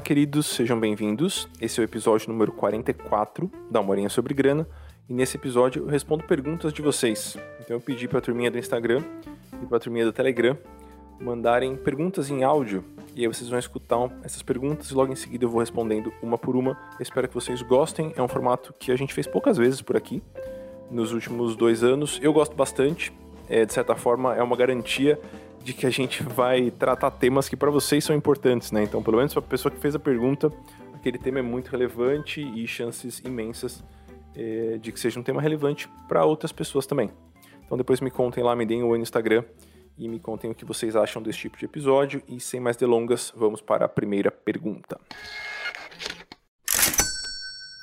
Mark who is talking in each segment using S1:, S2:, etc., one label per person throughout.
S1: Fala, queridos, sejam bem-vindos. Esse é o episódio número 44 da Morinha sobre Grana. E nesse episódio eu respondo perguntas de vocês. Então eu pedi para a turminha do Instagram e para a turminha do Telegram mandarem perguntas em áudio. E aí vocês vão escutar essas perguntas e logo em seguida eu vou respondendo uma por uma. Eu espero que vocês gostem. É um formato que a gente fez poucas vezes por aqui nos últimos dois anos. Eu gosto bastante. É, de certa forma, é uma garantia de que a gente vai tratar temas que para vocês são importantes, né? Então, pelo menos para a pessoa que fez a pergunta, aquele tema é muito relevante e chances imensas é, de que seja um tema relevante para outras pessoas também. Então, depois me contem lá, me deem o Instagram e me contem o que vocês acham desse tipo de episódio. E sem mais delongas, vamos para a primeira pergunta.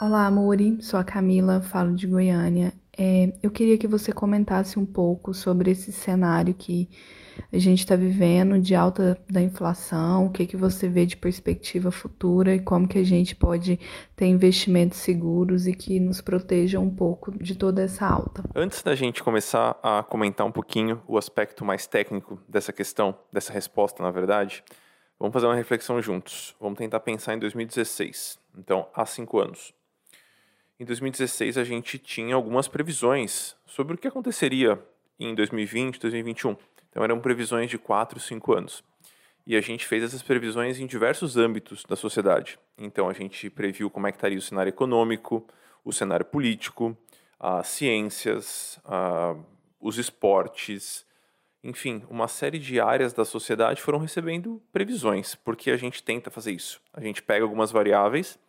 S2: Olá, Amori. Sou a Camila, falo de Goiânia. É, eu queria que você comentasse um pouco sobre esse cenário que a gente está vivendo de alta da inflação, o que, que você vê de perspectiva futura e como que a gente pode ter investimentos seguros e que nos protejam um pouco de toda essa alta.
S1: Antes da gente começar a comentar um pouquinho o aspecto mais técnico dessa questão, dessa resposta, na verdade, vamos fazer uma reflexão juntos. Vamos tentar pensar em 2016, então há cinco anos. Em 2016 a gente tinha algumas previsões sobre o que aconteceria em 2020, 2021. Então eram previsões de 4, 5 anos. E a gente fez essas previsões em diversos âmbitos da sociedade. Então a gente previu como é que estaria o cenário econômico, o cenário político, as ciências, os esportes, enfim, uma série de áreas da sociedade foram recebendo previsões, porque a gente tenta fazer isso. A gente pega algumas variáveis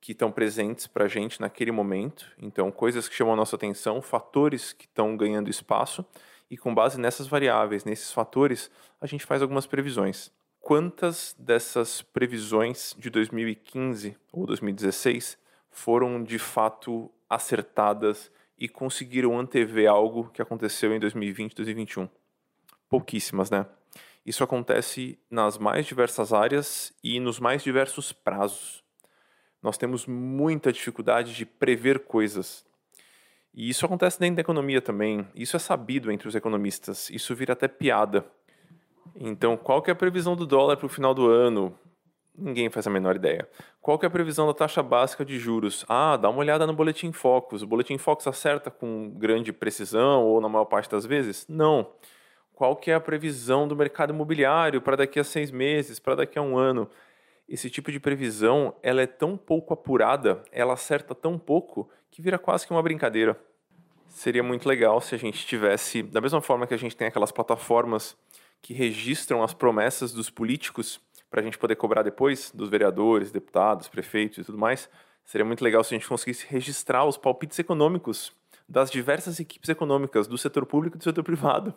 S1: que estão presentes para a gente naquele momento, então coisas que chamam a nossa atenção, fatores que estão ganhando espaço, e com base nessas variáveis, nesses fatores, a gente faz algumas previsões. Quantas dessas previsões de 2015 ou 2016 foram de fato acertadas e conseguiram antever algo que aconteceu em 2020, 2021? Pouquíssimas, né? Isso acontece nas mais diversas áreas e nos mais diversos prazos. Nós temos muita dificuldade de prever coisas. E isso acontece dentro da economia também. Isso é sabido entre os economistas. Isso vira até piada. Então, qual que é a previsão do dólar para o final do ano? Ninguém faz a menor ideia. Qual que é a previsão da taxa básica de juros? Ah, dá uma olhada no Boletim Focus. O Boletim Focus acerta com grande precisão ou na maior parte das vezes? Não. Qual que é a previsão do mercado imobiliário para daqui a seis meses, para daqui a um ano? Esse tipo de previsão ela é tão pouco apurada, ela acerta tão pouco, que vira quase que uma brincadeira. Seria muito legal se a gente tivesse, da mesma forma que a gente tem aquelas plataformas que registram as promessas dos políticos para a gente poder cobrar depois, dos vereadores, deputados, prefeitos e tudo mais, seria muito legal se a gente conseguisse registrar os palpites econômicos das diversas equipes econômicas, do setor público e do setor privado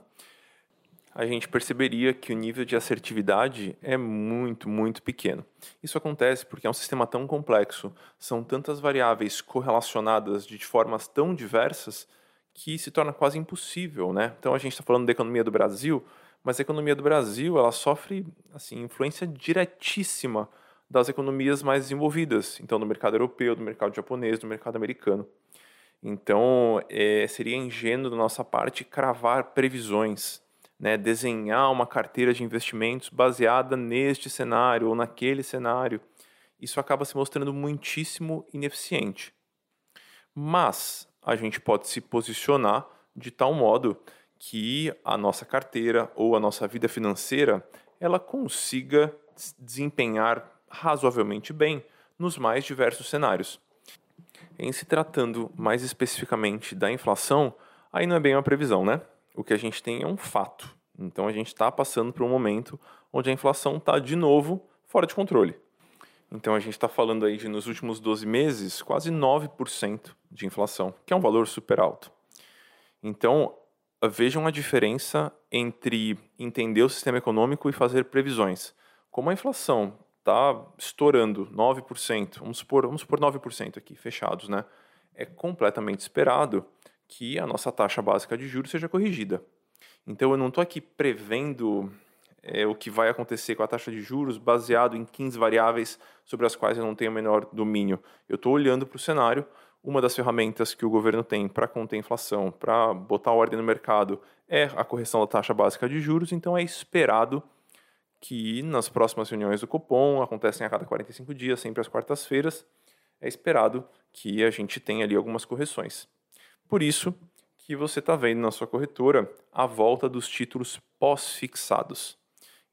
S1: a gente perceberia que o nível de assertividade é muito, muito pequeno. Isso acontece porque é um sistema tão complexo, são tantas variáveis correlacionadas de formas tão diversas que se torna quase impossível, né? Então a gente está falando da economia do Brasil, mas a economia do Brasil ela sofre assim influência diretíssima das economias mais desenvolvidas, então do mercado europeu, do mercado japonês, do mercado americano. Então é, seria ingênuo da nossa parte cravar previsões né, desenhar uma carteira de investimentos baseada neste cenário ou naquele cenário, isso acaba se mostrando muitíssimo ineficiente. Mas a gente pode se posicionar de tal modo que a nossa carteira ou a nossa vida financeira ela consiga desempenhar razoavelmente bem nos mais diversos cenários. Em se tratando mais especificamente da inflação, aí não é bem uma previsão, né? O que a gente tem é um fato. Então a gente está passando por um momento onde a inflação está de novo fora de controle. Então a gente está falando aí de nos últimos 12 meses quase 9% de inflação, que é um valor super alto. Então vejam a diferença entre entender o sistema econômico e fazer previsões. Como a inflação está estourando 9%, vamos supor, vamos supor 9% aqui, fechados, né? É completamente esperado que a nossa taxa básica de juros seja corrigida. Então eu não estou aqui prevendo é, o que vai acontecer com a taxa de juros baseado em 15 variáveis sobre as quais eu não tenho o menor domínio. Eu estou olhando para o cenário. Uma das ferramentas que o governo tem para conter a inflação, para botar ordem no mercado, é a correção da taxa básica de juros. Então é esperado que nas próximas reuniões do Copom, acontecem a cada 45 dias, sempre às quartas-feiras, é esperado que a gente tenha ali algumas correções. Por isso que você está vendo na sua corretora a volta dos títulos pós-fixados.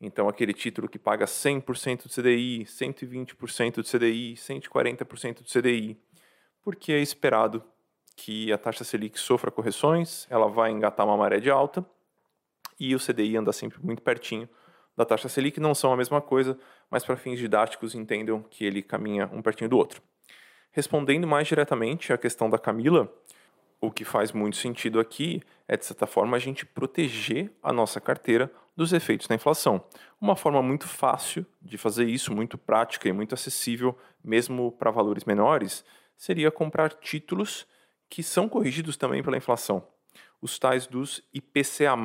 S1: Então, aquele título que paga 100% do CDI, 120% do CDI, 140% do CDI, porque é esperado que a taxa Selic sofra correções, ela vai engatar uma maré de alta e o CDI anda sempre muito pertinho da taxa Selic, não são a mesma coisa, mas para fins didáticos entendam que ele caminha um pertinho do outro. Respondendo mais diretamente à questão da Camila, o que faz muito sentido aqui é, de certa forma, a gente proteger a nossa carteira dos efeitos da inflação. Uma forma muito fácil de fazer isso, muito prática e muito acessível, mesmo para valores menores, seria comprar títulos que são corrigidos também pela inflação. Os tais dos IPCA+.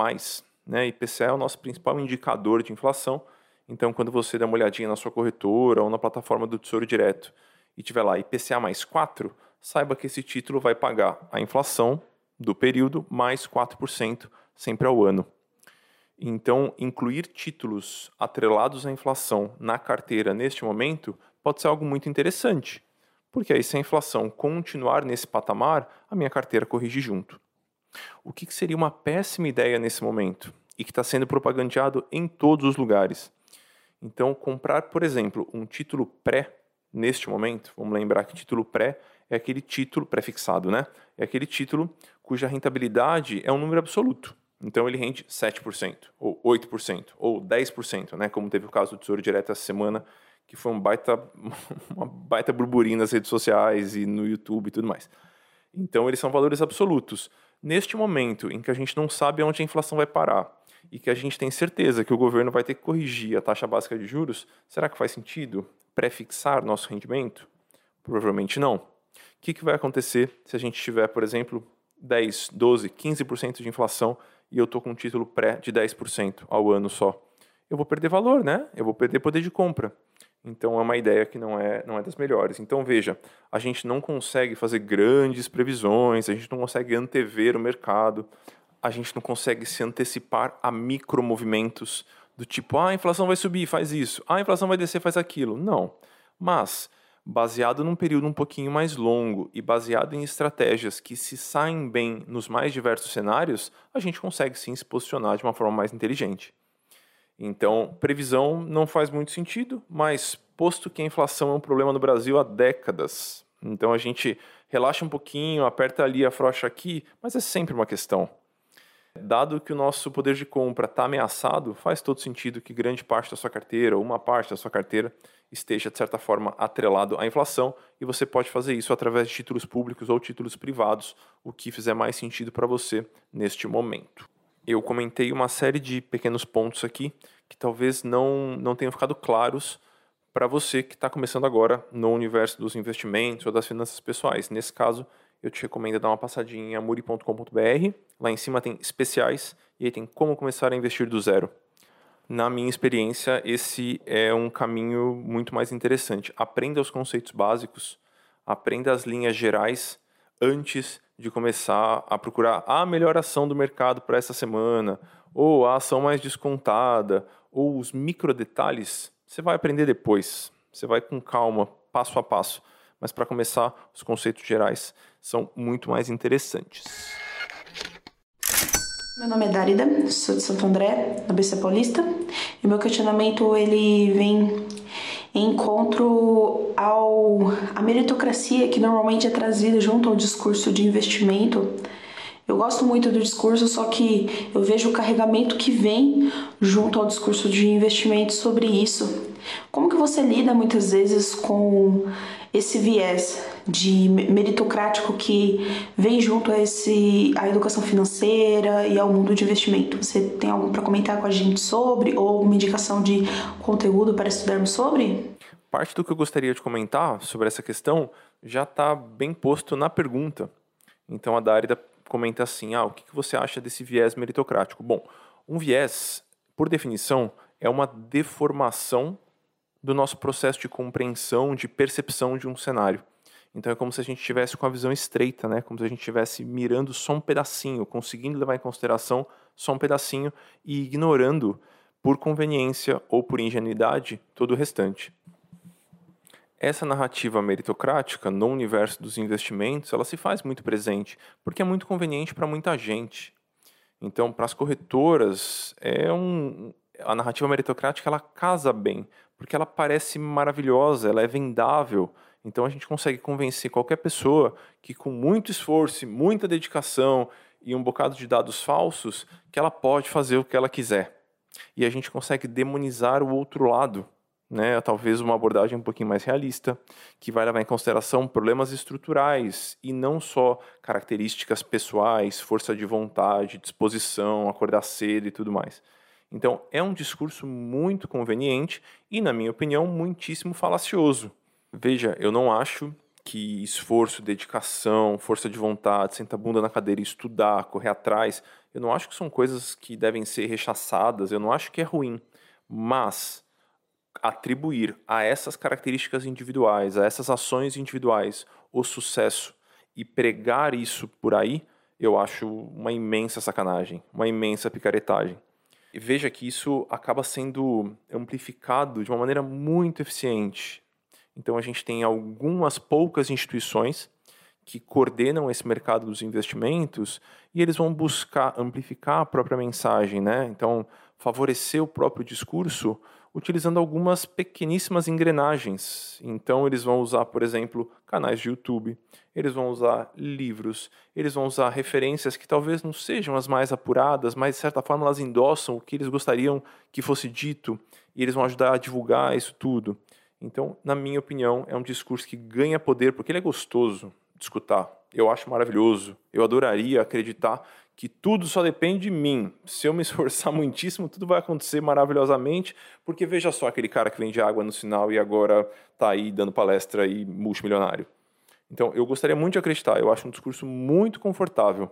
S1: Né? IPCA é o nosso principal indicador de inflação. Então, quando você dá uma olhadinha na sua corretora ou na plataforma do Tesouro Direto e tiver lá IPCA mais 4, saiba que esse título vai pagar a inflação do período mais 4% sempre ao ano. Então, incluir títulos atrelados à inflação na carteira neste momento pode ser algo muito interessante, porque aí, se a inflação continuar nesse patamar, a minha carteira corrige junto. O que seria uma péssima ideia nesse momento e que está sendo propagandeado em todos os lugares? Então, comprar, por exemplo, um título pré neste momento, vamos lembrar que título pré é aquele título prefixado, né? É aquele título cuja rentabilidade é um número absoluto. Então ele rende 7%, ou 8%, ou 10%, né? Como teve o caso do Tesouro Direto essa semana, que foi um baita, uma baita burburinho nas redes sociais e no YouTube e tudo mais. Então eles são valores absolutos. Neste momento em que a gente não sabe onde a inflação vai parar e que a gente tem certeza que o governo vai ter que corrigir a taxa básica de juros, será que faz sentido prefixar nosso rendimento? Provavelmente não. O que, que vai acontecer se a gente tiver, por exemplo, 10, 12, 15% de inflação e eu estou com um título pré de 10% ao ano só? Eu vou perder valor, né? Eu vou perder poder de compra. Então é uma ideia que não é, não é das melhores. Então veja, a gente não consegue fazer grandes previsões, a gente não consegue antever o mercado, a gente não consegue se antecipar a micromovimentos do tipo, ah, a inflação vai subir, faz isso, ah, a inflação vai descer, faz aquilo. Não. Mas, baseado num período um pouquinho mais longo e baseado em estratégias que se saem bem nos mais diversos cenários, a gente consegue sim se posicionar de uma forma mais inteligente. Então, previsão não faz muito sentido, mas posto que a inflação é um problema no Brasil há décadas, então a gente relaxa um pouquinho, aperta ali, afrouxa aqui, mas é sempre uma questão. Dado que o nosso poder de compra está ameaçado, faz todo sentido que grande parte da sua carteira, ou uma parte da sua carteira, esteja, de certa forma, atrelado à inflação, e você pode fazer isso através de títulos públicos ou títulos privados, o que fizer mais sentido para você neste momento. Eu comentei uma série de pequenos pontos aqui que talvez não, não tenham ficado claros para você que está começando agora no universo dos investimentos ou das finanças pessoais. Nesse caso, eu te recomendo dar uma passadinha em amuri.com.br. Lá em cima tem especiais e aí tem como começar a investir do zero. Na minha experiência, esse é um caminho muito mais interessante. Aprenda os conceitos básicos, aprenda as linhas gerais antes de começar a procurar a melhor ação do mercado para essa semana, ou a ação mais descontada, ou os micro detalhes. Você vai aprender depois. Você vai com calma, passo a passo. Mas para começar, os conceitos gerais são muito mais interessantes.
S3: Meu nome é Darida, sou de Santo André, na BC Paulista, e meu questionamento ele vem em encontro ao a meritocracia que normalmente é trazida junto ao discurso de investimento. Eu gosto muito do discurso, só que eu vejo o carregamento que vem junto ao discurso de investimento sobre isso. Como que você lida muitas vezes com esse viés de meritocrático que vem junto a esse a educação financeira e ao mundo de investimento. Você tem algo para comentar com a gente sobre ou uma indicação de conteúdo para estudarmos sobre?
S1: Parte do que eu gostaria de comentar sobre essa questão já está bem posto na pergunta. Então a Darida comenta assim: ah, o que você acha desse viés meritocrático? Bom, um viés, por definição, é uma deformação do nosso processo de compreensão, de percepção de um cenário. Então é como se a gente estivesse com a visão estreita, né? Como se a gente estivesse mirando só um pedacinho, conseguindo levar em consideração só um pedacinho e ignorando por conveniência ou por ingenuidade todo o restante. Essa narrativa meritocrática no universo dos investimentos, ela se faz muito presente, porque é muito conveniente para muita gente. Então, para as corretoras, é um, a narrativa meritocrática ela casa bem, porque ela parece maravilhosa, ela é vendável. Então a gente consegue convencer qualquer pessoa que com muito esforço, muita dedicação e um bocado de dados falsos, que ela pode fazer o que ela quiser. E a gente consegue demonizar o outro lado, né? Talvez uma abordagem um pouquinho mais realista, que vai levar em consideração problemas estruturais e não só características pessoais, força de vontade, disposição, acordar cedo e tudo mais. Então, é um discurso muito conveniente e, na minha opinião, muitíssimo falacioso. Veja, eu não acho que esforço, dedicação, força de vontade, sentar a bunda na cadeira e estudar, correr atrás, eu não acho que são coisas que devem ser rechaçadas, eu não acho que é ruim. Mas atribuir a essas características individuais, a essas ações individuais, o sucesso e pregar isso por aí, eu acho uma imensa sacanagem, uma imensa picaretagem. Veja que isso acaba sendo amplificado de uma maneira muito eficiente. Então a gente tem algumas poucas instituições que coordenam esse mercado dos investimentos e eles vão buscar amplificar a própria mensagem, né? Então, favorecer o próprio discurso utilizando algumas pequeníssimas engrenagens. Então, eles vão usar, por exemplo, canais de YouTube, eles vão usar livros, eles vão usar referências que talvez não sejam as mais apuradas, mas de certa forma elas endossam o que eles gostariam que fosse dito e eles vão ajudar a divulgar isso tudo. Então, na minha opinião, é um discurso que ganha poder porque ele é gostoso de escutar. Eu acho maravilhoso. Eu adoraria acreditar que tudo só depende de mim. Se eu me esforçar muitíssimo, tudo vai acontecer maravilhosamente, porque veja só aquele cara que vende água no sinal e agora está aí dando palestra e multimilionário. Então, eu gostaria muito de acreditar, eu acho um discurso muito confortável,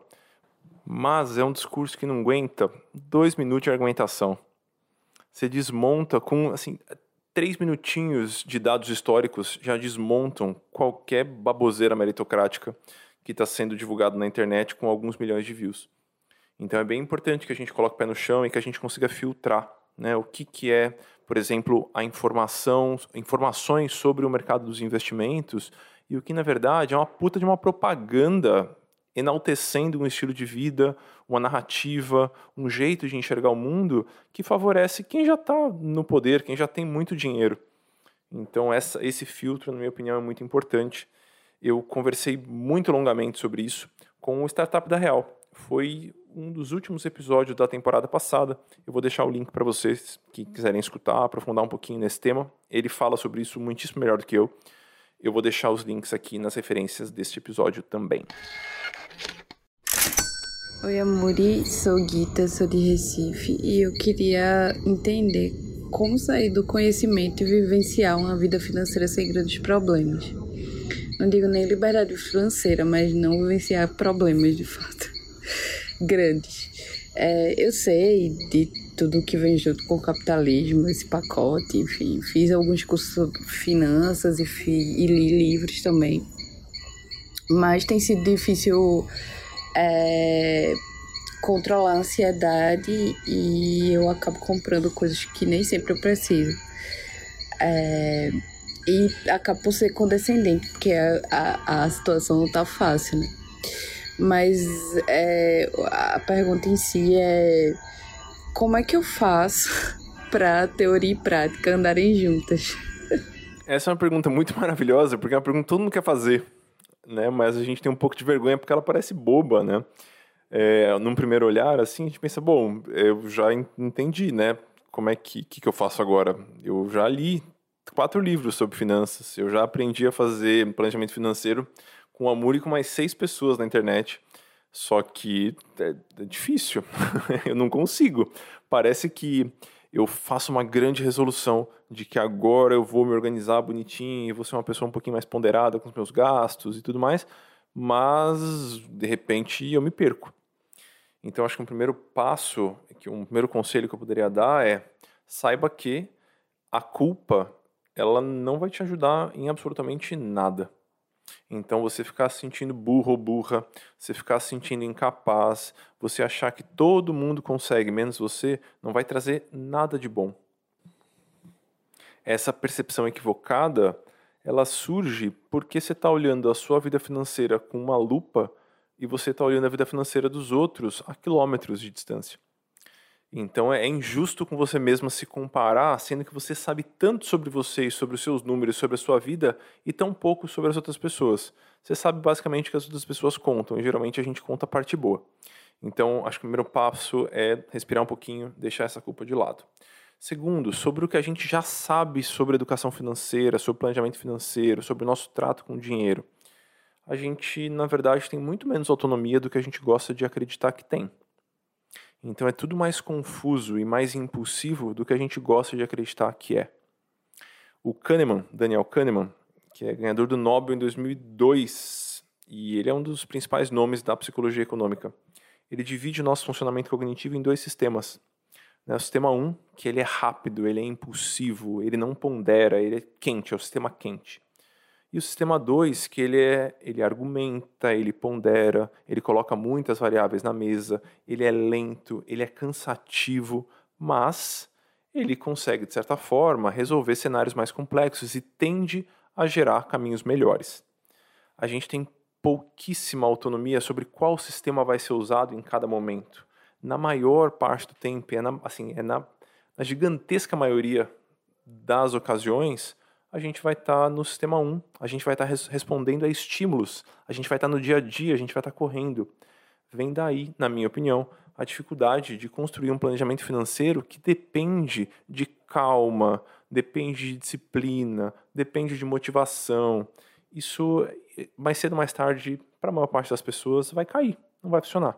S1: mas é um discurso que não aguenta dois minutos de argumentação. Você desmonta com, assim, três minutinhos de dados históricos já desmontam qualquer baboseira meritocrática que está sendo divulgado na internet com alguns milhões de views. Então é bem importante que a gente coloque o pé no chão e que a gente consiga filtrar né, o que, que é, por exemplo, a informação, informações sobre o mercado dos investimentos e o que, na verdade, é uma puta de uma propaganda enaltecendo um estilo de vida, uma narrativa, um jeito de enxergar o mundo que favorece quem já está no poder, quem já tem muito dinheiro. Então, essa, esse filtro, na minha opinião, é muito importante. Eu conversei muito longamente sobre isso com o Startup da Real. Foi um dos últimos episódios da temporada passada. Eu vou deixar o link para vocês que quiserem escutar, aprofundar um pouquinho nesse tema. Ele fala sobre isso muitíssimo melhor do que eu. Eu vou deixar os links aqui nas referências deste episódio também.
S4: Oi, Amuri, sou Guita, sou de Recife e eu queria entender como sair do conhecimento e vivenciar uma vida financeira sem grandes problemas. Não digo nem liberdade financeira, mas não vivenciar problemas de fato grandes. É, eu sei de tudo que vem junto com o capitalismo, esse pacote, enfim, fiz alguns cursos sobre finanças e, e li livros também. Mas tem sido difícil é, controlar a ansiedade e eu acabo comprando coisas que nem sempre eu preciso. É, e acabo por ser condescendente, porque a, a, a situação não tá fácil, né? Mas é, a pergunta em si é como é que eu faço para teoria e prática andarem juntas?
S1: Essa é uma pergunta muito maravilhosa, porque é uma pergunta que todo mundo quer fazer, né? Mas a gente tem um pouco de vergonha porque ela parece boba, né? É, num primeiro olhar, assim, a gente pensa, bom, eu já entendi, né? Como é que, que, que eu faço agora? Eu já li quatro livros sobre finanças, eu já aprendi a fazer planejamento financeiro com amor e com mais seis pessoas na internet. Só que é, é difícil, eu não consigo. Parece que eu faço uma grande resolução de que agora eu vou me organizar bonitinho e vou ser uma pessoa um pouquinho mais ponderada com os meus gastos e tudo mais, mas de repente eu me perco. Então acho que um primeiro passo, que um primeiro conselho que eu poderia dar é saiba que a culpa ela não vai te ajudar em absolutamente nada. Então você ficar se sentindo burro ou burra, você ficar se sentindo incapaz, você achar que todo mundo consegue, menos você, não vai trazer nada de bom. Essa percepção equivocada, ela surge porque você está olhando a sua vida financeira com uma lupa e você está olhando a vida financeira dos outros a quilômetros de distância. Então é injusto com você mesma se comparar, sendo que você sabe tanto sobre você e sobre os seus números, sobre a sua vida e tão pouco sobre as outras pessoas. Você sabe basicamente que as outras pessoas contam, e geralmente a gente conta a parte boa. Então, acho que o primeiro passo é respirar um pouquinho, deixar essa culpa de lado. Segundo, sobre o que a gente já sabe sobre educação financeira, sobre planejamento financeiro, sobre o nosso trato com o dinheiro. A gente, na verdade, tem muito menos autonomia do que a gente gosta de acreditar que tem. Então é tudo mais confuso e mais impulsivo do que a gente gosta de acreditar que é. O Kahneman, Daniel Kahneman, que é ganhador do Nobel em 2002, e ele é um dos principais nomes da psicologia econômica. Ele divide o nosso funcionamento cognitivo em dois sistemas. Né, o sistema 1, um, que ele é rápido, ele é impulsivo, ele não pondera, ele é quente, é o sistema quente. E o sistema 2, que ele, é, ele argumenta, ele pondera, ele coloca muitas variáveis na mesa, ele é lento, ele é cansativo, mas ele consegue, de certa forma, resolver cenários mais complexos e tende a gerar caminhos melhores. A gente tem pouquíssima autonomia sobre qual sistema vai ser usado em cada momento. Na maior parte do tempo, é na, assim, é na, na gigantesca maioria das ocasiões, a gente vai estar tá no sistema 1, a gente vai estar tá res respondendo a estímulos, a gente vai estar tá no dia a dia, a gente vai estar tá correndo. Vem daí, na minha opinião, a dificuldade de construir um planejamento financeiro que depende de calma, depende de disciplina, depende de motivação. Isso, mais cedo ou mais tarde, para a maior parte das pessoas, vai cair, não vai funcionar.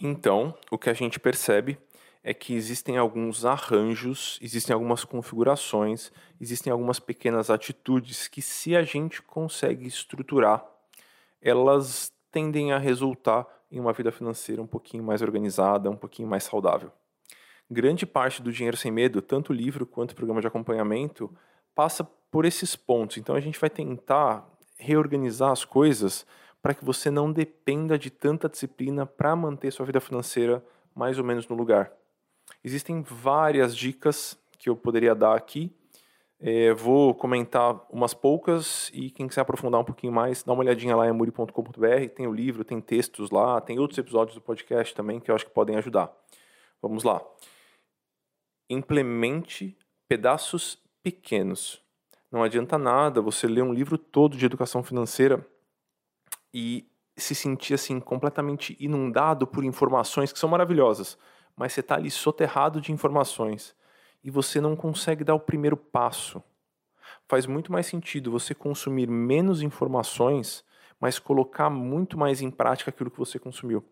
S1: Então, o que a gente percebe é que existem alguns arranjos, existem algumas configurações, existem algumas pequenas atitudes que, se a gente consegue estruturar, elas tendem a resultar em uma vida financeira um pouquinho mais organizada, um pouquinho mais saudável. Grande parte do Dinheiro Sem Medo, tanto o livro quanto o programa de acompanhamento, passa por esses pontos. Então a gente vai tentar reorganizar as coisas para que você não dependa de tanta disciplina para manter sua vida financeira mais ou menos no lugar. Existem várias dicas que eu poderia dar aqui. É, vou comentar umas poucas e quem quiser aprofundar um pouquinho mais, dá uma olhadinha lá em amuri.com.br. Tem o livro, tem textos lá, tem outros episódios do podcast também que eu acho que podem ajudar. Vamos lá. Implemente pedaços pequenos. Não adianta nada você ler um livro todo de educação financeira e se sentir assim completamente inundado por informações que são maravilhosas mas você está ali soterrado de informações e você não consegue dar o primeiro passo. Faz muito mais sentido você consumir menos informações, mas colocar muito mais em prática aquilo que você consumiu.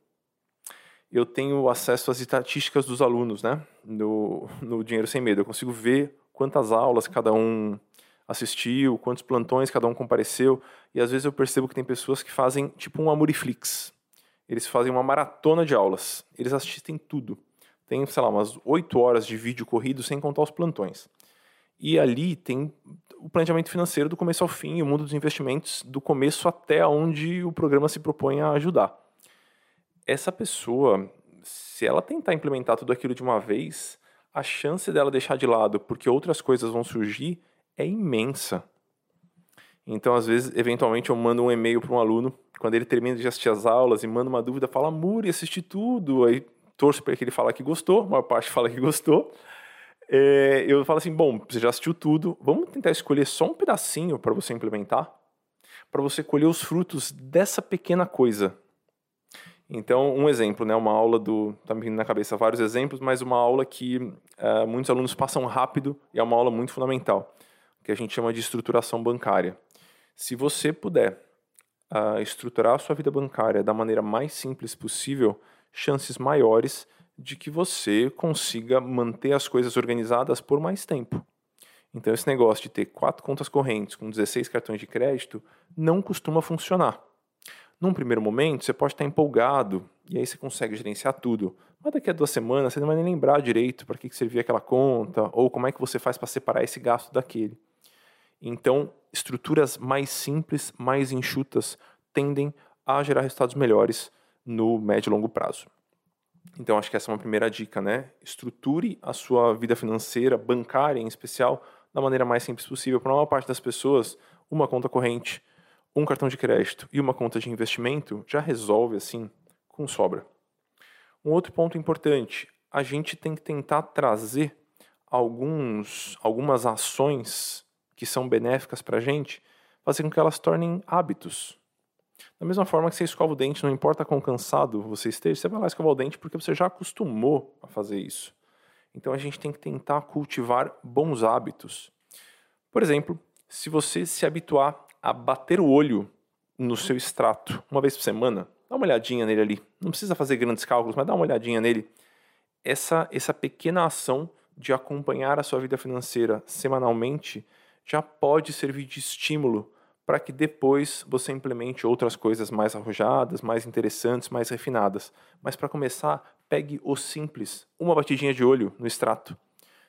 S1: Eu tenho acesso às estatísticas dos alunos, né? No, no Dinheiro Sem Medo. Eu consigo ver quantas aulas cada um assistiu, quantos plantões cada um compareceu, e às vezes eu percebo que tem pessoas que fazem tipo um Amoriflix. Eles fazem uma maratona de aulas. Eles assistem tudo tem, sei lá, umas 8 horas de vídeo corrido sem contar os plantões. E ali tem o planejamento financeiro do começo ao fim, o mundo dos investimentos do começo até onde o programa se propõe a ajudar. Essa pessoa, se ela tentar implementar tudo aquilo de uma vez, a chance dela deixar de lado porque outras coisas vão surgir é imensa. Então, às vezes, eventualmente, eu mando um e-mail para um aluno, quando ele termina de assistir as aulas e manda uma dúvida, fala, Muri, assisti tudo. Aí torço para que ele fale que gostou, a maior parte fala que gostou. É, eu falo assim, bom, você já assistiu tudo, vamos tentar escolher só um pedacinho para você implementar, para você colher os frutos dessa pequena coisa. Então, um exemplo, né, uma aula do, tá me vindo na cabeça vários exemplos, mas uma aula que uh, muitos alunos passam rápido e é uma aula muito fundamental, que a gente chama de estruturação bancária. Se você puder uh, estruturar a sua vida bancária da maneira mais simples possível, chances maiores de que você consiga manter as coisas organizadas por mais tempo. Então, esse negócio de ter quatro contas correntes com 16 cartões de crédito não costuma funcionar. Num primeiro momento, você pode estar empolgado e aí você consegue gerenciar tudo. Mas daqui a duas semanas você não vai nem lembrar direito para que servia aquela conta ou como é que você faz para separar esse gasto daquele. Então, estruturas mais simples, mais enxutas, tendem a gerar resultados melhores no médio e longo prazo. Então, acho que essa é uma primeira dica, né? Estruture a sua vida financeira, bancária em especial, da maneira mais simples possível. Para a maior parte das pessoas, uma conta corrente, um cartão de crédito e uma conta de investimento já resolve assim com sobra. Um outro ponto importante, a gente tem que tentar trazer alguns, algumas ações que são benéficas para a gente, fazer com que elas tornem hábitos. Da mesma forma que você escova o dente, não importa quão cansado você esteja, você vai lá escovar o dente porque você já acostumou a fazer isso. Então a gente tem que tentar cultivar bons hábitos. Por exemplo, se você se habituar a bater o olho no seu extrato uma vez por semana, dá uma olhadinha nele ali. Não precisa fazer grandes cálculos, mas dá uma olhadinha nele. Essa, essa pequena ação de acompanhar a sua vida financeira semanalmente já pode servir de estímulo para que depois você implemente outras coisas mais arrojadas, mais interessantes, mais refinadas. Mas para começar, pegue o simples, uma batidinha de olho no extrato.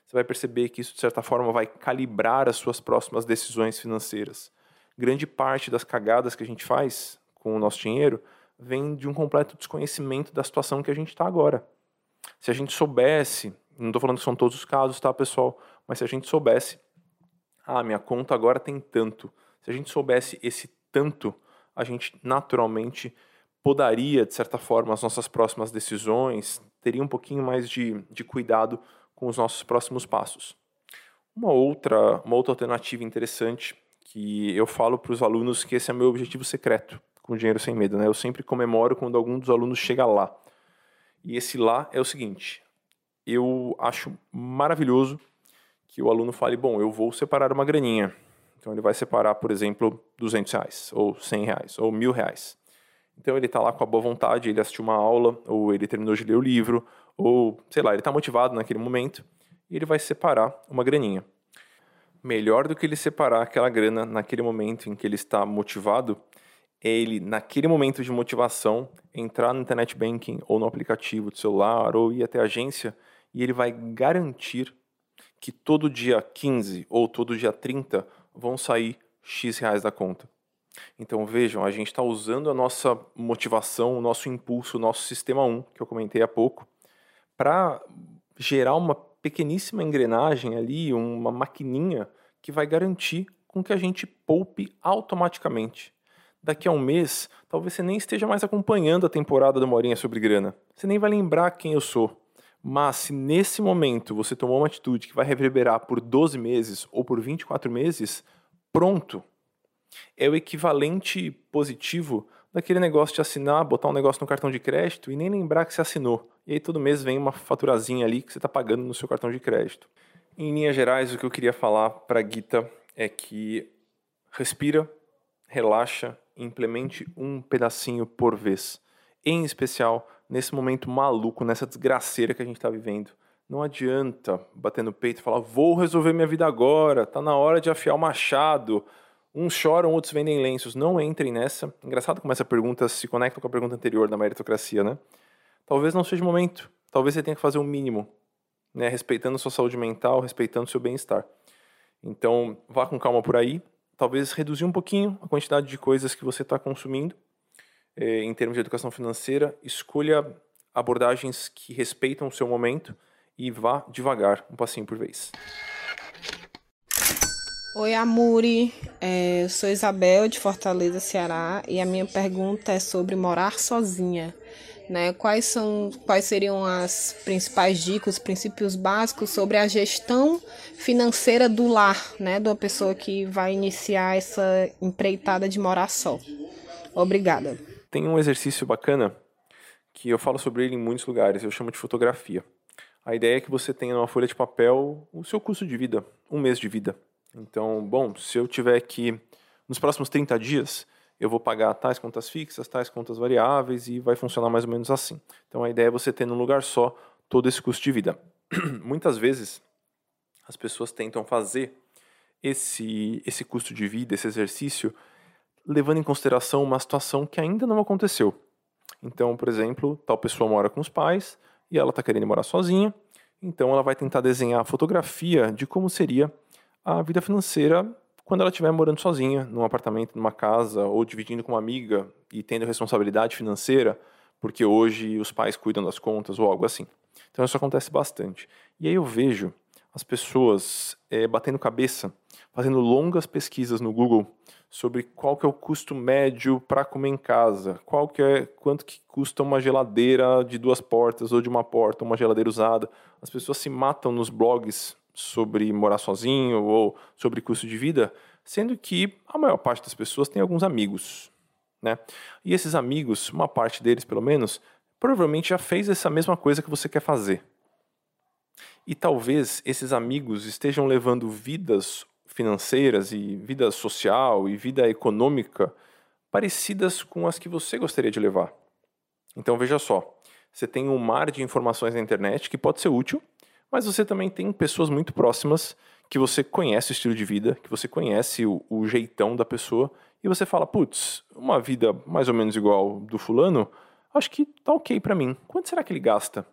S1: Você vai perceber que isso, de certa forma, vai calibrar as suas próximas decisões financeiras. Grande parte das cagadas que a gente faz com o nosso dinheiro vem de um completo desconhecimento da situação que a gente está agora. Se a gente soubesse, não estou falando que são todos os casos, tá, pessoal? Mas se a gente soubesse, ah, minha conta agora tem tanto. Se a gente soubesse esse tanto, a gente naturalmente podaria, de certa forma, as nossas próximas decisões, teria um pouquinho mais de, de cuidado com os nossos próximos passos. Uma outra, uma outra alternativa interessante que eu falo para os alunos que esse é meu objetivo secreto com Dinheiro Sem Medo. Né? Eu sempre comemoro quando algum dos alunos chega lá. E esse lá é o seguinte: eu acho maravilhoso que o aluno fale, bom, eu vou separar uma graninha. Então ele vai separar, por exemplo, 200 reais, ou 100 reais, ou mil reais. Então ele está lá com a boa vontade, ele assistiu uma aula, ou ele terminou de ler o livro, ou sei lá, ele está motivado naquele momento, e ele vai separar uma graninha. Melhor do que ele separar aquela grana naquele momento em que ele está motivado, é ele, naquele momento de motivação, entrar no internet banking ou no aplicativo do celular ou ir até a agência e ele vai garantir que todo dia 15 ou todo dia 30 vão sair X reais da conta. Então vejam, a gente está usando a nossa motivação, o nosso impulso, o nosso sistema 1, que eu comentei há pouco, para gerar uma pequeníssima engrenagem ali, uma maquininha que vai garantir com que a gente poupe automaticamente daqui a um mês, talvez você nem esteja mais acompanhando a temporada do Morinha sobre grana. Você nem vai lembrar quem eu sou. Mas se nesse momento você tomou uma atitude que vai reverberar por 12 meses ou por 24 meses, pronto. É o equivalente positivo daquele negócio de assinar, botar um negócio no cartão de crédito e nem lembrar que você assinou. E aí todo mês vem uma faturazinha ali que você está pagando no seu cartão de crédito. Em linhas gerais, o que eu queria falar para Gita é que respira, relaxa implemente um pedacinho por vez. Em especial nesse momento maluco, nessa desgraceira que a gente está vivendo. Não adianta bater no peito e falar, vou resolver minha vida agora, tá na hora de afiar o machado. Uns choram, outros vendem lenços. Não entrem nessa. Engraçado como essa pergunta se conecta com a pergunta anterior da meritocracia, né? Talvez não seja o momento. Talvez você tenha que fazer o um mínimo, né? respeitando sua saúde mental, respeitando seu bem-estar. Então, vá com calma por aí, talvez reduzir um pouquinho a quantidade de coisas que você está consumindo em termos de educação financeira. Escolha abordagens que respeitam o seu momento e vá devagar, um passinho por vez.
S5: Oi, Amuri. É, eu sou Isabel, de Fortaleza, Ceará, e a minha pergunta é sobre morar sozinha né? Quais são, quais seriam as principais dicas, os princípios básicos sobre a gestão financeira do lar, né, de uma pessoa que vai iniciar essa empreitada de morar só? Obrigada.
S1: Tem um exercício bacana que eu falo sobre ele em muitos lugares, eu chamo de fotografia. A ideia é que você tenha numa folha de papel o seu custo de vida, um mês de vida. Então, bom, se eu tiver que, nos próximos 30 dias, eu vou pagar tais contas fixas, tais contas variáveis e vai funcionar mais ou menos assim. Então a ideia é você ter num lugar só todo esse custo de vida. Muitas vezes as pessoas tentam fazer esse, esse custo de vida, esse exercício, levando em consideração uma situação que ainda não aconteceu. Então, por exemplo, tal pessoa mora com os pais e ela está querendo morar sozinha, então ela vai tentar desenhar a fotografia de como seria a vida financeira quando ela estiver morando sozinha, num apartamento, numa casa, ou dividindo com uma amiga e tendo responsabilidade financeira, porque hoje os pais cuidam das contas ou algo assim. Então isso acontece bastante. E aí eu vejo as pessoas é, batendo cabeça, fazendo longas pesquisas no Google sobre qual que é o custo médio para comer em casa, qual que é quanto que custa uma geladeira de duas portas ou de uma porta, uma geladeira usada. As pessoas se matam nos blogs sobre morar sozinho ou sobre custo de vida, sendo que a maior parte das pessoas tem alguns amigos, né? E esses amigos, uma parte deles pelo menos, provavelmente já fez essa mesma coisa que você quer fazer. E talvez esses amigos estejam levando vidas financeiras e vida social e vida econômica parecidas com as que você gostaria de levar. Então veja só, você tem um mar de informações na internet que pode ser útil, mas você também tem pessoas muito próximas que você conhece o estilo de vida, que você conhece o, o jeitão da pessoa e você fala, putz, uma vida mais ou menos igual do fulano, acho que tá ok para mim. Quanto será que ele gasta?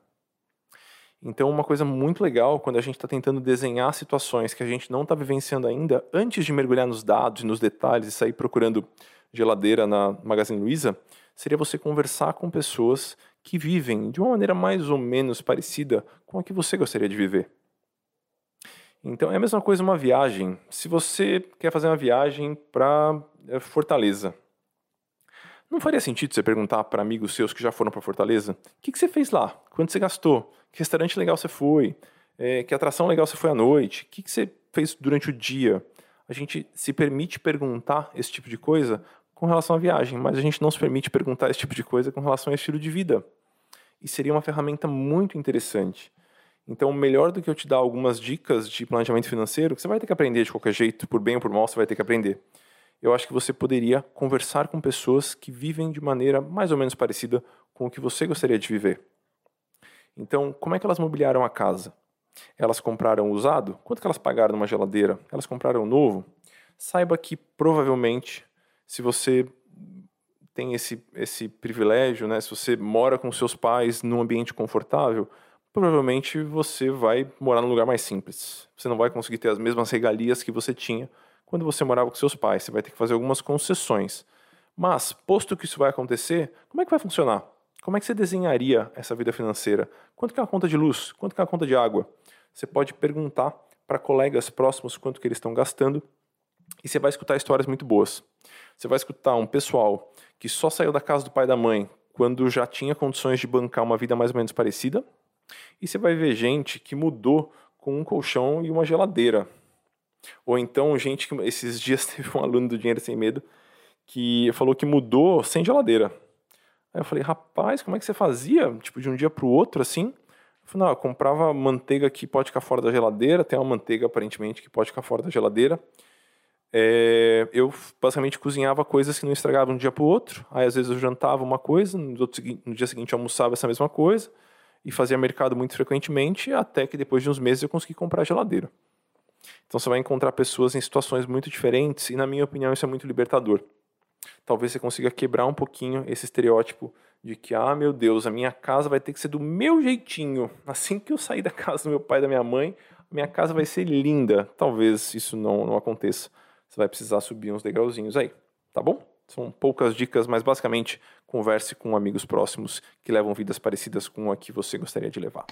S1: Então, uma coisa muito legal quando a gente está tentando desenhar situações que a gente não está vivenciando ainda, antes de mergulhar nos dados nos detalhes e sair procurando geladeira na Magazine Luiza, seria você conversar com pessoas que vivem de uma maneira mais ou menos parecida com a que você gostaria de viver. Então, é a mesma coisa uma viagem. Se você quer fazer uma viagem para eh, Fortaleza, não faria sentido você perguntar para amigos seus que já foram para Fortaleza: o que, que, você fez lá? Quanto você gastou? Que restaurante legal você foi? É, que atração legal você foi à noite? O que, que você fez durante o dia? A gente se permite perguntar esse tipo de coisa com relação à viagem, mas a gente não se permite perguntar esse tipo de coisa com relação ao estilo de vida. E seria uma ferramenta muito interessante. Então, melhor do que eu te dar algumas dicas de planejamento financeiro, que você vai ter que aprender de qualquer jeito, por bem ou por mal, você vai ter que aprender eu acho que você poderia conversar com pessoas que vivem de maneira mais ou menos parecida com o que você gostaria de viver. Então, como é que elas mobiliaram a casa? Elas compraram usado? Quanto que elas pagaram numa geladeira? Elas compraram novo? Saiba que provavelmente, se você tem esse, esse privilégio, né, se você mora com seus pais num ambiente confortável, provavelmente você vai morar num lugar mais simples. Você não vai conseguir ter as mesmas regalias que você tinha quando você morava com seus pais. Você vai ter que fazer algumas concessões. Mas, posto que isso vai acontecer, como é que vai funcionar? Como é que você desenharia essa vida financeira? Quanto que é a conta de luz? Quanto que é a conta de água? Você pode perguntar para colegas próximos quanto que eles estão gastando e você vai escutar histórias muito boas. Você vai escutar um pessoal que só saiu da casa do pai e da mãe quando já tinha condições de bancar uma vida mais ou menos parecida. E você vai ver gente que mudou com um colchão e uma geladeira. Ou então, gente que esses dias teve um aluno do Dinheiro Sem Medo que falou que mudou sem geladeira. Aí eu falei, rapaz, como é que você fazia? Tipo, de um dia para o outro, assim? Eu falei, não, eu comprava manteiga que pode ficar fora da geladeira, tem uma manteiga, aparentemente, que pode ficar fora da geladeira. É, eu, basicamente, cozinhava coisas que não estragavam de um dia para o outro. Aí, às vezes, eu jantava uma coisa, no, outro, no dia seguinte eu almoçava essa mesma coisa. E fazia mercado muito frequentemente, até que depois de uns meses eu consegui comprar a geladeira. Então você vai encontrar pessoas em situações muito diferentes e, na minha opinião, isso é muito libertador. Talvez você consiga quebrar um pouquinho esse estereótipo de que, ah, meu Deus, a minha casa vai ter que ser do meu jeitinho. Assim que eu sair da casa do meu pai e da minha mãe, minha casa vai ser linda. Talvez isso não, não aconteça. Você vai precisar subir uns degrauzinhos aí, tá bom? São poucas dicas, mas basicamente converse com amigos próximos que levam vidas parecidas com a que você gostaria de levar.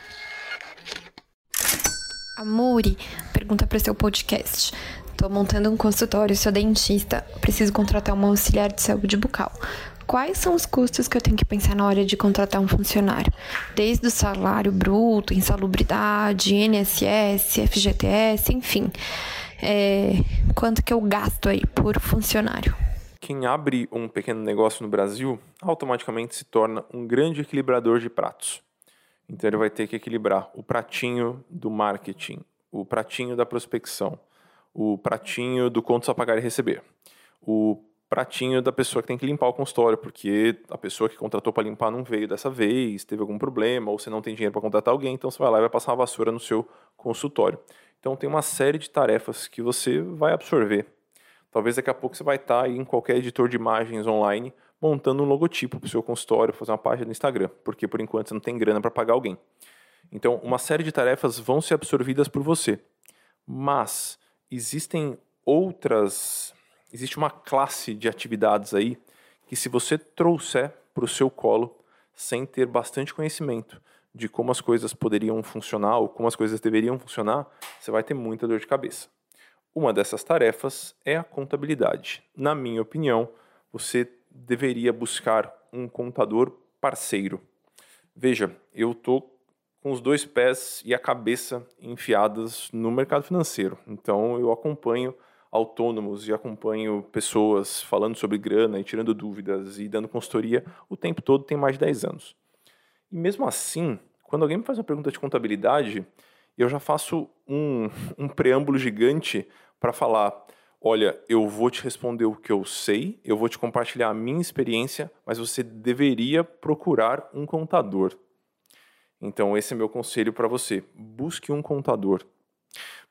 S6: A Muri pergunta para seu podcast. Estou montando um consultório, sou dentista, preciso contratar uma auxiliar de saúde bucal. Quais são os custos que eu tenho que pensar na hora de contratar um funcionário? Desde o salário bruto, insalubridade, INSS, FGTS, enfim. É, quanto que eu gasto aí por funcionário?
S1: Quem abre um pequeno negócio no Brasil automaticamente se torna um grande equilibrador de pratos. Então ele vai ter que equilibrar o pratinho do marketing, o pratinho da prospecção, o pratinho do contos a pagar e receber, o pratinho da pessoa que tem que limpar o consultório, porque a pessoa que contratou para limpar não veio dessa vez, teve algum problema, ou você não tem dinheiro para contratar alguém, então você vai lá e vai passar uma vassoura no seu consultório. Então tem uma série de tarefas que você vai absorver. Talvez daqui a pouco você vai estar em qualquer editor de imagens online montando um logotipo para o seu consultório, fazer uma página no Instagram, porque por enquanto você não tem grana para pagar alguém. Então, uma série de tarefas vão ser absorvidas por você. Mas existem outras. Existe uma classe de atividades aí que, se você trouxer para o seu colo, sem ter bastante conhecimento de como as coisas poderiam funcionar ou como as coisas deveriam funcionar, você vai ter muita dor de cabeça. Uma dessas tarefas é a contabilidade. Na minha opinião, você deveria buscar um contador parceiro. Veja, eu estou com os dois pés e a cabeça enfiadas no mercado financeiro. Então eu acompanho autônomos e acompanho pessoas falando sobre grana e tirando dúvidas e dando consultoria o tempo todo, tem mais de 10 anos. E mesmo assim, quando alguém me faz uma pergunta de contabilidade, eu já faço um, um preâmbulo gigante para falar: olha, eu vou te responder o que eu sei, eu vou te compartilhar a minha experiência, mas você deveria procurar um contador. Então, esse é meu conselho para você. Busque um contador.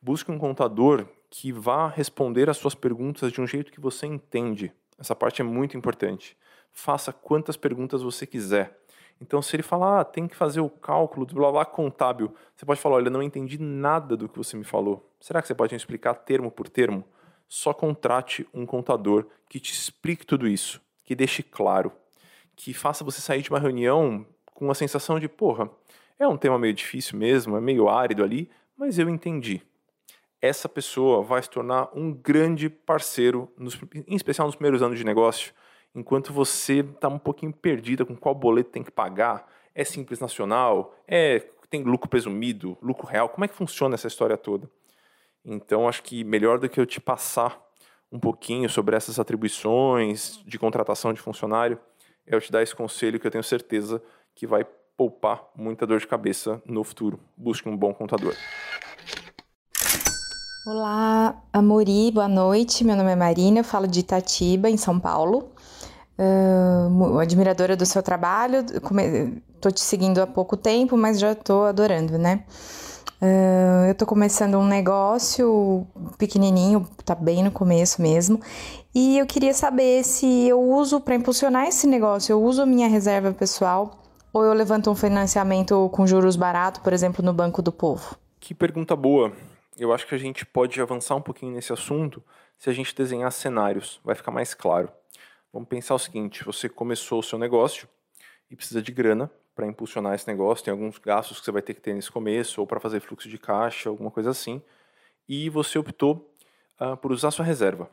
S1: Busque um contador que vá responder as suas perguntas de um jeito que você entende. Essa parte é muito importante. Faça quantas perguntas você quiser. Então, se ele falar, ah, tem que fazer o cálculo do blá blá contábil, você pode falar, olha, não entendi nada do que você me falou. Será que você pode me explicar termo por termo? Só contrate um contador que te explique tudo isso, que deixe claro, que faça você sair de uma reunião com a sensação de, porra, é um tema meio difícil mesmo, é meio árido ali, mas eu entendi essa pessoa vai se tornar um grande parceiro, nos, em especial nos primeiros anos de negócio, enquanto você está um pouquinho perdida com qual boleto tem que pagar, é simples nacional, é tem lucro presumido, lucro real, como é que funciona essa história toda? Então, acho que melhor do que eu te passar um pouquinho sobre essas atribuições de contratação de funcionário, é eu te dar esse conselho que eu tenho certeza que vai poupar muita dor de cabeça no futuro. Busque um bom contador.
S7: Olá, Amori, boa noite. Meu nome é Marina, eu falo de Itatiba, em São Paulo. Uh, admiradora do seu trabalho, estou te seguindo há pouco tempo, mas já estou adorando, né? Uh, eu estou começando um negócio pequenininho, tá bem no começo mesmo, e eu queria saber se eu uso para impulsionar esse negócio, eu uso minha reserva pessoal ou eu levanto um financiamento com juros baratos, por exemplo, no Banco do Povo.
S1: Que pergunta boa eu acho que a gente pode avançar um pouquinho nesse assunto se a gente desenhar cenários, vai ficar mais claro. Vamos pensar o seguinte: você começou o seu negócio e precisa de grana para impulsionar esse negócio, tem alguns gastos que você vai ter que ter nesse começo, ou para fazer fluxo de caixa, alguma coisa assim, e você optou uh, por usar sua reserva.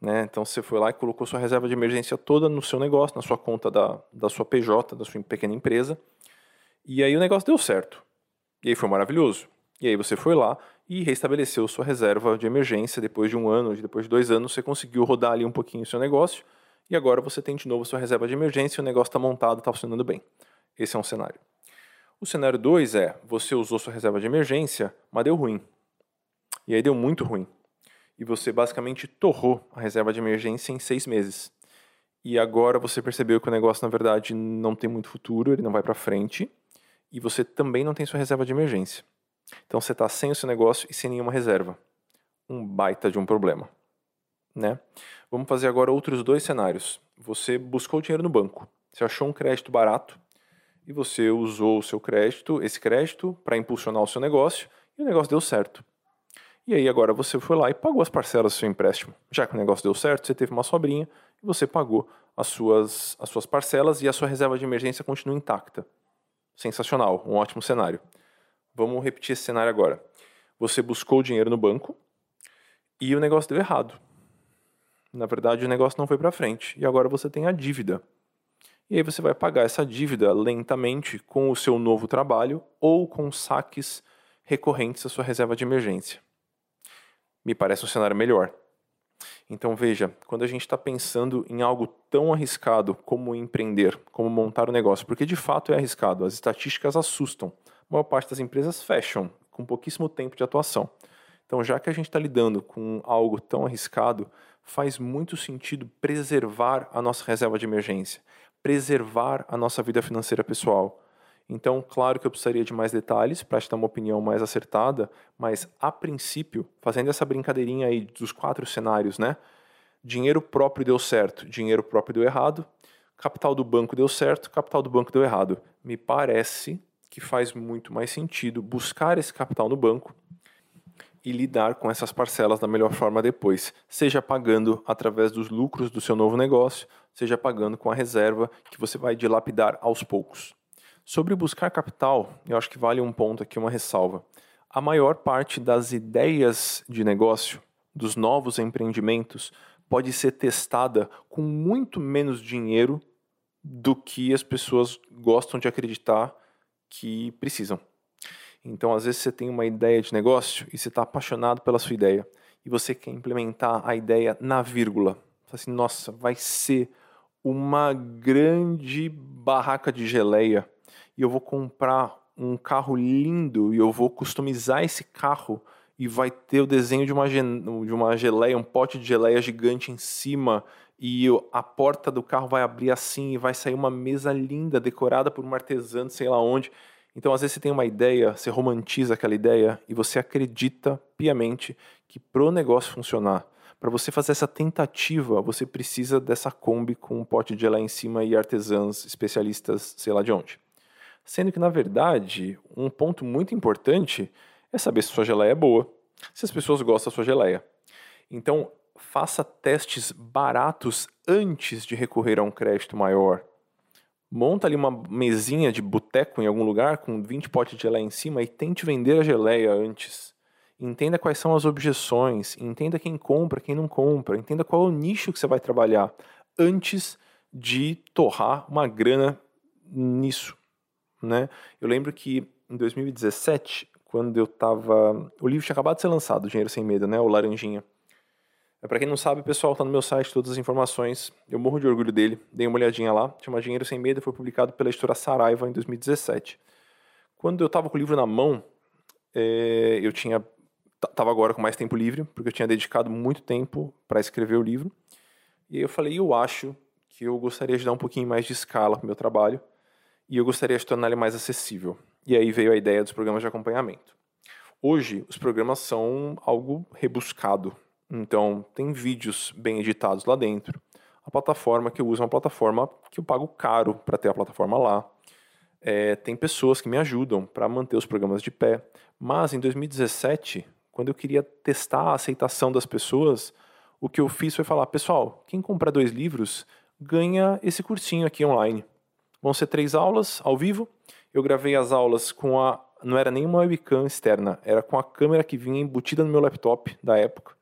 S1: Né? Então você foi lá e colocou sua reserva de emergência toda no seu negócio, na sua conta da, da sua PJ, da sua pequena empresa, e aí o negócio deu certo. E aí foi maravilhoso. E aí você foi lá e restabeleceu sua reserva de emergência depois de um ano, depois de dois anos, você conseguiu rodar ali um pouquinho o seu negócio e agora você tem de novo sua reserva de emergência o negócio está montado, está funcionando bem. Esse é um cenário. O cenário 2 é, você usou sua reserva de emergência, mas deu ruim. E aí deu muito ruim. E você basicamente torrou a reserva de emergência em seis meses. E agora você percebeu que o negócio, na verdade, não tem muito futuro, ele não vai para frente. E você também não tem sua reserva de emergência. Então você está sem o seu negócio e sem nenhuma reserva. Um baita de um problema. Né? Vamos fazer agora outros dois cenários. Você buscou dinheiro no banco, você achou um crédito barato e você usou o seu crédito, esse crédito, para impulsionar o seu negócio e o negócio deu certo. E aí agora você foi lá e pagou as parcelas do seu empréstimo. Já que o negócio deu certo, você teve uma sobrinha e você pagou as suas, as suas parcelas e a sua reserva de emergência continua intacta. Sensacional, um ótimo cenário. Vamos repetir esse cenário agora. Você buscou o dinheiro no banco e o negócio deu errado. Na verdade, o negócio não foi para frente e agora você tem a dívida. E aí você vai pagar essa dívida lentamente com o seu novo trabalho ou com saques recorrentes da sua reserva de emergência. Me parece um cenário melhor. Então veja, quando a gente está pensando em algo tão arriscado como empreender, como montar um negócio, porque de fato é arriscado, as estatísticas assustam a maior parte das empresas fecham com pouquíssimo tempo de atuação. Então, já que a gente está lidando com algo tão arriscado, faz muito sentido preservar a nossa reserva de emergência, preservar a nossa vida financeira pessoal. Então, claro que eu precisaria de mais detalhes para te dar uma opinião mais acertada, mas a princípio, fazendo essa brincadeirinha aí dos quatro cenários, né? Dinheiro próprio deu certo, dinheiro próprio deu errado, capital do banco deu certo, capital do banco deu errado. Me parece que faz muito mais sentido buscar esse capital no banco e lidar com essas parcelas da melhor forma depois, seja pagando através dos lucros do seu novo negócio, seja pagando com a reserva que você vai dilapidar aos poucos. Sobre buscar capital, eu acho que vale um ponto aqui, uma ressalva. A maior parte das ideias de negócio, dos novos empreendimentos, pode ser testada com muito menos dinheiro do que as pessoas gostam de acreditar que precisam. Então, às vezes, você tem uma ideia de negócio e você está apaixonado pela sua ideia e você quer implementar a ideia na vírgula. Você assim, nossa, vai ser uma grande barraca de geleia e eu vou comprar um carro lindo e eu vou customizar esse carro e vai ter o desenho de uma, de uma geleia, um pote de geleia gigante em cima e a porta do carro vai abrir assim e vai sair uma mesa linda decorada por um artesão, sei lá onde. Então, às vezes você tem uma ideia, você romantiza aquela ideia e você acredita piamente que para o negócio funcionar, para você fazer essa tentativa, você precisa dessa Kombi com um pote de geleia em cima e artesãos especialistas, sei lá de onde. Sendo que, na verdade, um ponto muito importante é saber se sua geleia é boa, se as pessoas gostam da sua geleia. Então, faça testes baratos antes de recorrer a um crédito maior. Monta ali uma mesinha de boteco em algum lugar com 20 potes de geleia em cima e tente vender a geleia antes. Entenda quais são as objeções, entenda quem compra, quem não compra, entenda qual é o nicho que você vai trabalhar antes de torrar uma grana nisso. Né? Eu lembro que em 2017, quando eu estava. O livro tinha acabado de ser lançado, Dinheiro Sem Medo, né? o Laranjinha. É, para quem não sabe, pessoal, tá no meu site todas as informações. Eu morro de orgulho dele. Dei uma olhadinha lá. Chama Dinheiro Sem Medo. Foi publicado pela editora Saraiva em 2017. Quando eu estava com o livro na mão, é, eu tinha tava agora com mais tempo livre, porque eu tinha dedicado muito tempo para escrever o livro. E aí eu falei, eu acho que eu gostaria de dar um pouquinho mais de escala para o meu trabalho e eu gostaria de tornar ele mais acessível. E aí veio a ideia dos programas de acompanhamento. Hoje, os programas são algo rebuscado, então, tem vídeos bem editados lá dentro. A plataforma que eu uso é uma plataforma que eu pago caro para ter a plataforma lá. É, tem pessoas que me ajudam para manter os programas de pé. Mas em 2017, quando eu queria testar a aceitação das pessoas, o que eu fiz foi falar: pessoal, quem comprar dois livros ganha esse cursinho aqui online. Vão ser três aulas ao vivo. Eu gravei as aulas com a. Não era nem uma webcam externa, era com a câmera que vinha embutida no meu laptop da época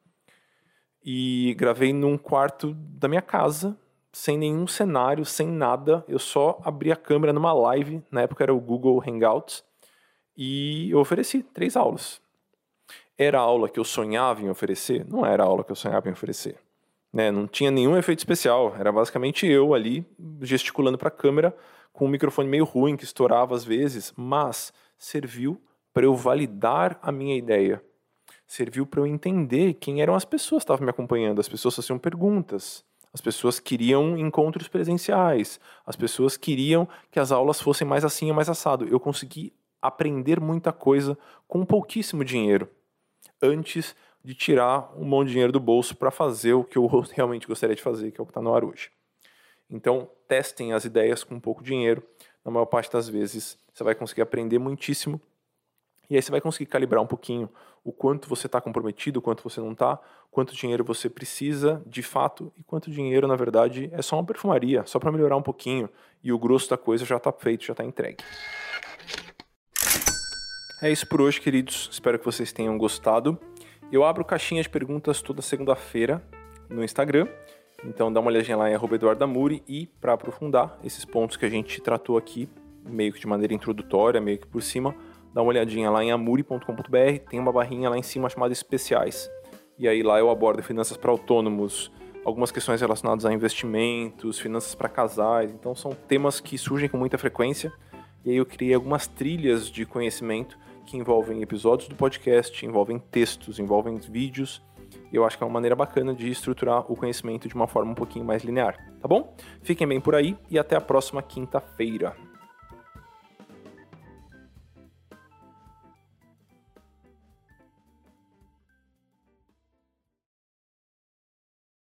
S1: e gravei num quarto da minha casa, sem nenhum cenário, sem nada. Eu só abri a câmera numa live, na época era o Google Hangouts, e eu ofereci três aulas. Era a aula que eu sonhava em oferecer? Não era a aula que eu sonhava em oferecer. Né? Não tinha nenhum efeito especial, era basicamente eu ali gesticulando para a câmera com um microfone meio ruim que estourava às vezes, mas serviu para eu validar a minha ideia serviu para eu entender quem eram as pessoas que estavam me acompanhando. As pessoas faziam perguntas, as pessoas queriam encontros presenciais, as pessoas queriam que as aulas fossem mais assim e mais assado. Eu consegui aprender muita coisa com pouquíssimo dinheiro, antes de tirar um monte de dinheiro do bolso para fazer o que eu realmente gostaria de fazer, que é o que está no ar hoje. Então, testem as ideias com pouco dinheiro. Na maior parte das vezes, você vai conseguir aprender muitíssimo e aí você vai conseguir calibrar um pouquinho o quanto você está comprometido, o quanto você não está, quanto dinheiro você precisa de fato e quanto dinheiro, na verdade, é só uma perfumaria, só para melhorar um pouquinho e o grosso da coisa já está feito, já está entregue. É isso por hoje, queridos. Espero que vocês tenham gostado. Eu abro caixinha de perguntas toda segunda-feira no Instagram. Então dá uma olhadinha lá em @eduardamuri e para aprofundar esses pontos que a gente tratou aqui, meio que de maneira introdutória, meio que por cima, dá uma olhadinha lá em amuri.com.br, tem uma barrinha lá em cima chamada especiais. E aí lá eu abordo finanças para autônomos, algumas questões relacionadas a investimentos, finanças para casais. Então são temas que surgem com muita frequência. E aí eu criei algumas trilhas de conhecimento que envolvem episódios do podcast, envolvem textos, envolvem vídeos. E eu acho que é uma maneira bacana de estruturar o conhecimento de uma forma um pouquinho mais linear, tá bom? Fiquem bem por aí e até a próxima quinta-feira.